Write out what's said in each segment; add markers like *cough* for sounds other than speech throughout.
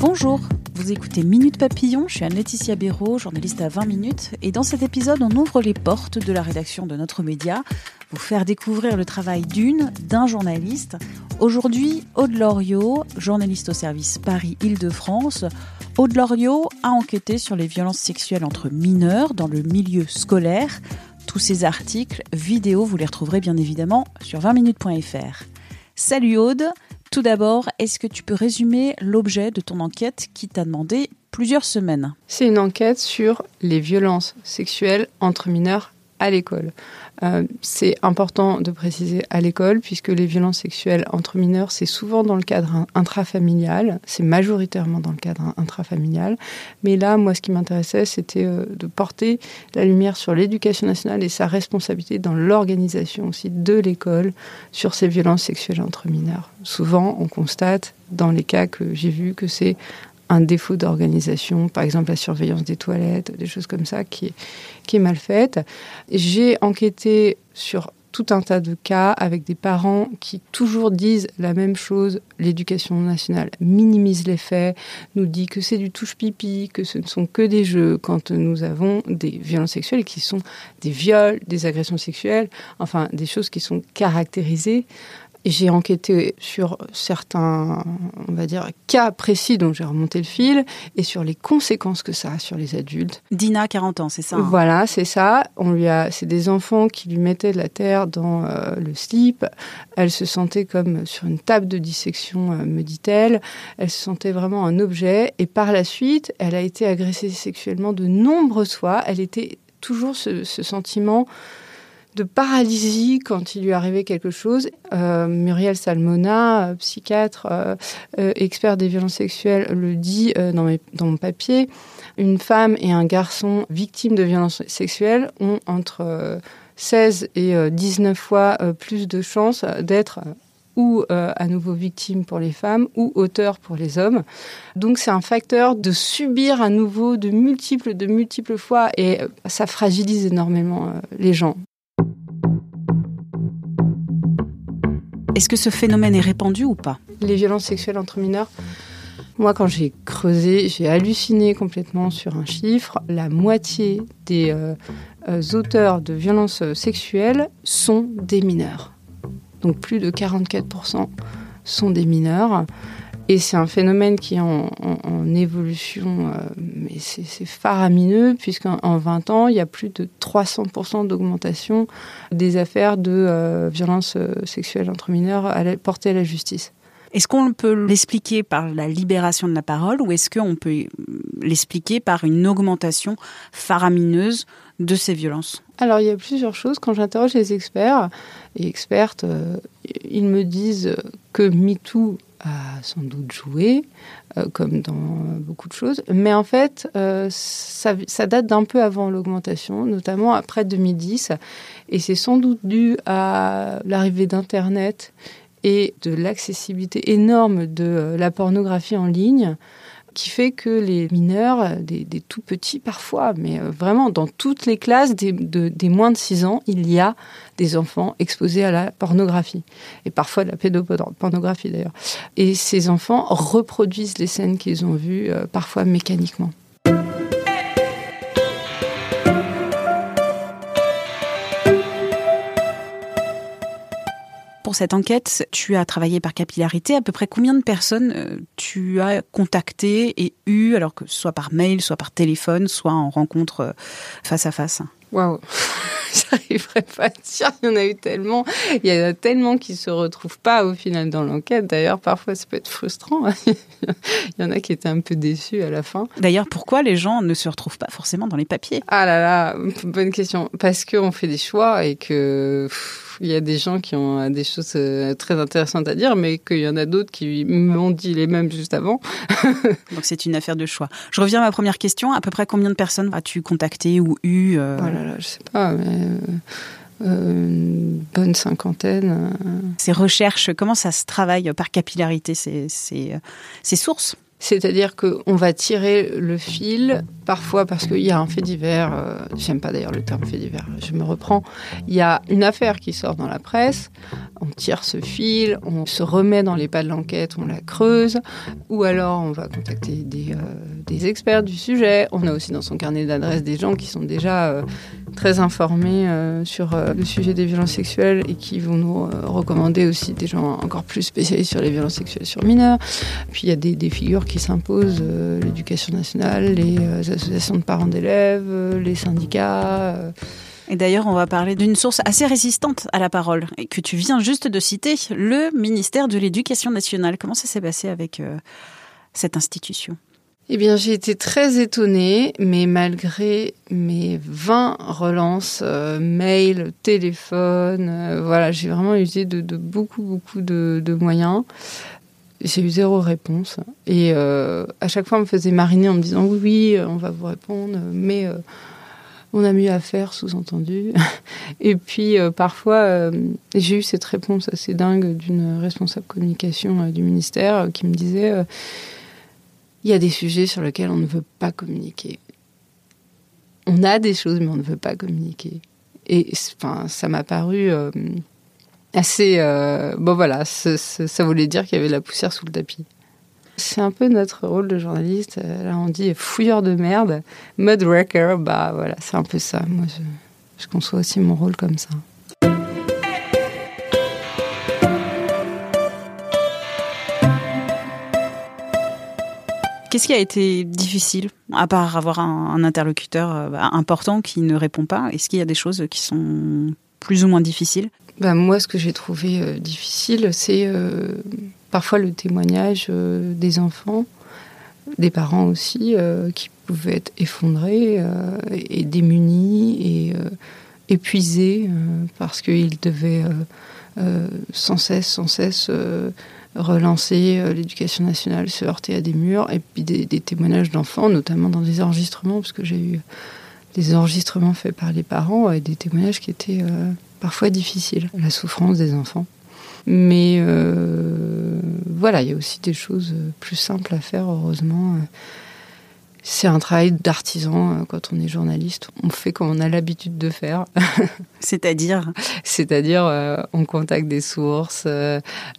Bonjour, vous écoutez Minute Papillon, je suis Anne-Laetitia Béraud, journaliste à 20 minutes, et dans cet épisode, on ouvre les portes de la rédaction de notre média, vous faire découvrir le travail d'une, d'un journaliste. Aujourd'hui, Aude Loriot, journaliste au service Paris-Île-de-France. Aude Loriot a enquêté sur les violences sexuelles entre mineurs dans le milieu scolaire. Tous ces articles, vidéos, vous les retrouverez bien évidemment sur 20minutes.fr. Salut Aude, tout d'abord, est-ce que tu peux résumer l'objet de ton enquête qui t'a demandé plusieurs semaines? C'est une enquête sur les violences sexuelles entre mineurs à l'école. Euh, c'est important de préciser à l'école, puisque les violences sexuelles entre mineurs, c'est souvent dans le cadre intrafamilial, c'est majoritairement dans le cadre intrafamilial. Mais là, moi, ce qui m'intéressait, c'était euh, de porter la lumière sur l'éducation nationale et sa responsabilité dans l'organisation aussi de l'école sur ces violences sexuelles entre mineurs. Souvent, on constate, dans les cas que j'ai vus, que c'est un défaut d'organisation, par exemple la surveillance des toilettes, des choses comme ça qui est, qui est mal faite. J'ai enquêté sur tout un tas de cas avec des parents qui toujours disent la même chose. L'éducation nationale minimise les faits, nous dit que c'est du touche-pipi, que ce ne sont que des jeux quand nous avons des violences sexuelles qui sont des viols, des agressions sexuelles, enfin des choses qui sont caractérisées j'ai enquêté sur certains, on va dire, cas précis dont j'ai remonté le fil et sur les conséquences que ça a sur les adultes. Dina, 40 ans, c'est ça hein? Voilà, c'est ça. On lui a, c'est des enfants qui lui mettaient de la terre dans euh, le slip. Elle se sentait comme sur une table de dissection, euh, me dit-elle. Elle se sentait vraiment un objet. Et par la suite, elle a été agressée sexuellement de nombreuses fois. Elle était toujours ce, ce sentiment de paralysie quand il lui arrivait quelque chose. Euh, Muriel Salmona, euh, psychiatre, euh, expert des violences sexuelles, le dit dans, mon papier. Une femme et un garçon victimes de violences sexuelles ont entre 16 et 19 fois plus de chances d'être ou à nouveau victimes pour les femmes ou auteurs pour les hommes. Donc c'est un facteur de subir à nouveau de multiples, de multiples fois et ça fragilise énormément les gens. Est-ce que ce phénomène est répandu ou pas Les violences sexuelles entre mineurs moi, quand j'ai creusé, j'ai halluciné complètement sur un chiffre. La moitié des euh, euh, auteurs de violences sexuelles sont des mineurs. Donc plus de 44% sont des mineurs. Et c'est un phénomène qui est en, évolution, euh, mais c'est faramineux, puisqu'en 20 ans, il y a plus de 300% d'augmentation des affaires de euh, violences euh, sexuelles entre mineurs à portées à la justice. Est-ce qu'on peut l'expliquer par la libération de la parole ou est-ce qu'on peut l'expliquer par une augmentation faramineuse de ces violences? Alors, il y a plusieurs choses. Quand j'interroge les experts et expertes, ils me disent que MeToo a sans doute joué, euh, comme dans beaucoup de choses. Mais en fait, euh, ça, date d'un peu avant l'augmentation, notamment après 2010. Et c'est sans doute dû à l'arrivée d'Internet et de l'accessibilité énorme de euh, la pornographie en ligne qui fait que les mineurs, des, tout petits parfois, mais euh, vraiment dans toutes les classes des, moins de 6 ans, il y a des enfants exposés à la pornographie, et parfois de la pédopornographie d'ailleurs. Et ces enfants reproduisent les scènes qu'ils ont vues, euh, parfois mécaniquement. Pour cette enquête, tu as travaillé par capillarité. À peu près combien de personnes euh, tu as contacté et eu, alors que soit par mail, soit par téléphone, soit en rencontre euh, face à face? Waouh *laughs* J'arriverais pas à dire, il y en a eu tellement. Il y en a tellement qui se retrouvent pas au final dans l'enquête. D'ailleurs, parfois, ça peut être frustrant. *laughs* il y en a qui étaient un peu déçus à la fin. D'ailleurs, pourquoi les gens ne se retrouvent pas forcément dans les papiers? Ah là là, bonne question. Parce qu'on fait des choix et que il y a des gens qui ont des choses très intéressantes à dire, mais qu'il y en a d'autres qui m'ont dit les mêmes juste avant. *laughs* Donc c'est une affaire de choix. Je reviens à ma première question. À peu près combien de personnes as-tu contacté ou eu euh... Oh là là, je sais pas, mais une bonne cinquantaine. Ces recherches, comment ça se travaille par capillarité, ces, ces, ces sources? C'est-à-dire qu'on va tirer le fil, parfois parce qu'il y a un fait divers, euh, j'aime pas d'ailleurs le terme fait divers, je me reprends, il y a une affaire qui sort dans la presse, on tire ce fil, on se remet dans les pas de l'enquête, on la creuse, ou alors on va contacter des, euh, des experts du sujet, on a aussi dans son carnet d'adresses des gens qui sont déjà euh, très informés sur le sujet des violences sexuelles et qui vont nous recommander aussi des gens encore plus spécialisés sur les violences sexuelles sur mineurs. Puis il y a des, des figures qui s'imposent, euh, l'éducation nationale, les euh, associations de parents d'élèves, euh, les syndicats. Et d'ailleurs, on va parler d'une source assez résistante à la parole, et que tu viens juste de citer, le ministère de l'Éducation nationale. Comment ça s'est passé avec cette institution? Eh bien, j'ai été très étonnée, mais malgré mes 20 relances, mail, téléphone, voilà, j'ai vraiment usé de, beaucoup, beaucoup de, moyens. J'ai eu zéro réponse. Et euh, à chaque fois, on me faisait mariner en me disant oui, oui, on va vous répondre, mais euh, on a mieux à faire, sous-entendu. *laughs* et puis, euh, parfois, j'ai eu cette réponse assez dingue d'une responsable communication du ministère qui me disait il y a des sujets sur lesquels on ne veut pas communiquer. On a des choses, mais on ne veut pas communiquer. Et enfin, ça m'a paru assez. Euh, bon, voilà, ça voulait dire qu'il y avait de la poussière sous le tapis. C'est un peu notre rôle de journaliste. Euh, là, on dit fouilleur de merde, mud wrecker. Bah voilà, c'est un peu ça. Moi, je conçois aussi mon rôle comme ça. Qu'est-ce qui a été difficile, à part avoir un, interlocuteur euh, bah, important qui ne répond pas? Est-ce qu'il y a des choses qui sont plus ou moins difficiles? Ben, Moi, ce que j'ai trouvé euh, difficile, c'est euh, parfois le témoignage des enfants, des parents aussi, qui pouvaient être effondrés et démunis et épuisés parce qu'ils devaient sans cesse, sans cesse relancer l'éducation nationale, se heurter à des murs, et puis des, témoignages d'enfants, notamment dans des enregistrements, parce que j'ai eu des enregistrements faits par les parents et des témoignages qui étaient parfois difficile, la souffrance des enfants. Mais euh, voilà, il y a aussi des choses plus simples à faire, heureusement. C'est un travail d'artisan euh, quand on est journaliste. On fait comme on a l'habitude de faire. *laughs* C'est-à-dire C'est-à-dire, euh, on contacte des sources,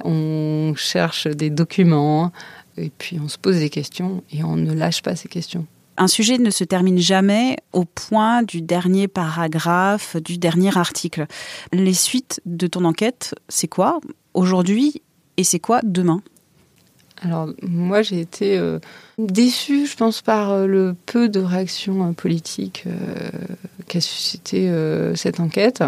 on cherche des documents, et puis on se pose des questions et on ne lâche pas ces questions un sujet ne se termine jamais au point du dernier paragraphe, du dernier article. Les suites de ton enquête, c'est quoi aujourd'hui et c'est quoi demain? Alors moi j'ai été euh, déçue, je pense, par euh, le peu de réactions euh, politiques qu'a suscité cette enquête.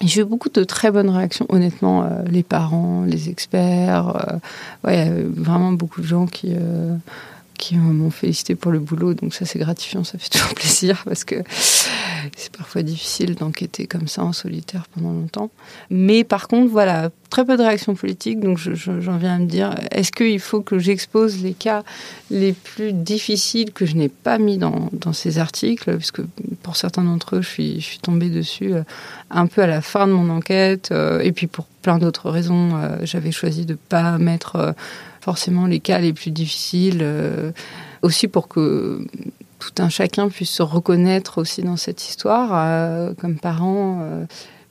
J'ai eu beaucoup de très bonnes réactions, honnêtement, les parents, les experts, ouais, vraiment beaucoup de gens qui qui m'ont félicité pour le boulot. Donc ça, c'est gratifiant, ça fait *laughs* toujours plaisir parce que c'est parfois difficile d'enquêter comme ça en solitaire pendant longtemps. Mais par contre, voilà, très peu de réactions politiques. Donc j'en viens à me dire, est-ce qu'il faut que j'expose les cas les plus difficiles que je n'ai pas mis dans, ces articles? Parce que pour certains d'entre eux, je suis, je suis tombée dessus euh, un peu à la fin de mon enquête. Euh, et puis pour plein d'autres raisons, euh, j'avais choisi de ne pas mettre forcément les cas les plus difficiles, euh, aussi pour que tout un chacun puisse se reconnaître aussi dans cette histoire, euh, comme parent. Euh.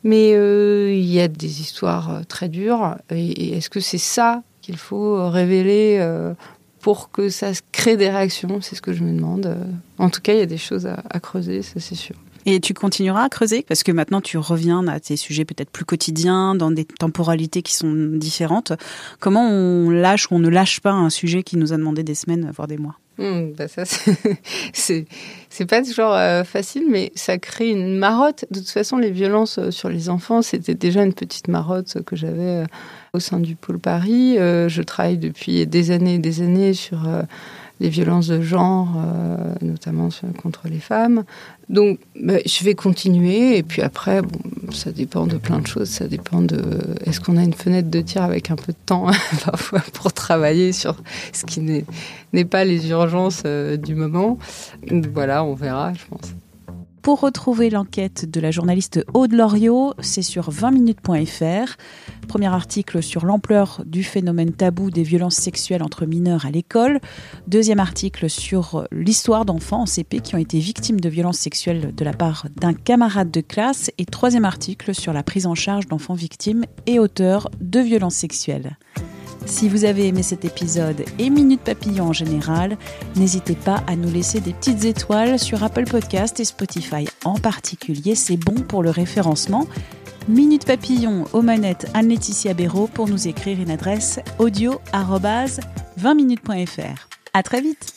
mais il y a des histoires très dures. Et, est-ce que c'est ça qu'il faut révéler pour que ça crée des réactions? C'est ce que je me demande. En tout cas, il y a des choses à creuser, ça c'est sûr. Et tu continueras à creuser parce que maintenant tu reviens à tes sujets peut-être plus quotidiens, dans des temporalités qui sont différentes. Comment on lâche ou on ne lâche pas un sujet qui nous a demandé des semaines, voire des mois? Mmh, bah ça, *laughs* c'est pas toujours euh, facile, mais ça crée une marotte. De toute façon, les violences euh, sur les enfants, c'était déjà une petite marotte que j'avais euh, au sein du pôle Paris. je travaille depuis des années et des années sur les violences de genre, euh, notamment contre les femmes. Donc, bah, je vais continuer. Et puis après, bon, ça dépend de plein de choses. Ça dépend de est-ce qu'on a une fenêtre de tir avec un peu de temps *laughs* parfois pour travailler sur ce qui n'est pas les urgences euh, du moment. Voilà, on verra, je pense. Pour retrouver l'enquête de la journaliste Aude Loriot, c'est sur 20minutes.fr. Premier article sur l'ampleur du phénomène tabou des violences sexuelles entre mineurs à l'école. Deuxième article sur l'histoire d'enfants en CP qui ont été victimes de violences sexuelles de la part d'un camarade de classe. Et troisième article sur la prise en charge d'enfants victimes et auteurs de violences sexuelles. Si vous avez aimé cet épisode et Minute Papillon en général, n'hésitez pas à nous laisser des petites étoiles sur Apple Podcast et Spotify en particulier. C'est bon pour le référencement. Minute Papillon aux manettes Anne-Laetitia Béraud pour nous écrire une adresse audio 20minutes.fr. À très vite!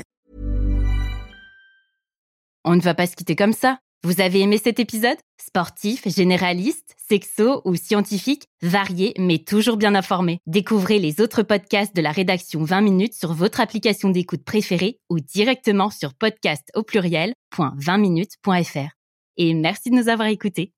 On ne va pas se quitter comme ça. Vous avez aimé cet épisode? Sportif, généraliste, sexo ou scientifique, varié mais toujours bien informé. Découvrez les autres podcasts de la rédaction 20 minutes sur votre application d'écoute préférée ou directement sur podcast au pluriel.20minutes.fr. Et merci de nous avoir écoutés.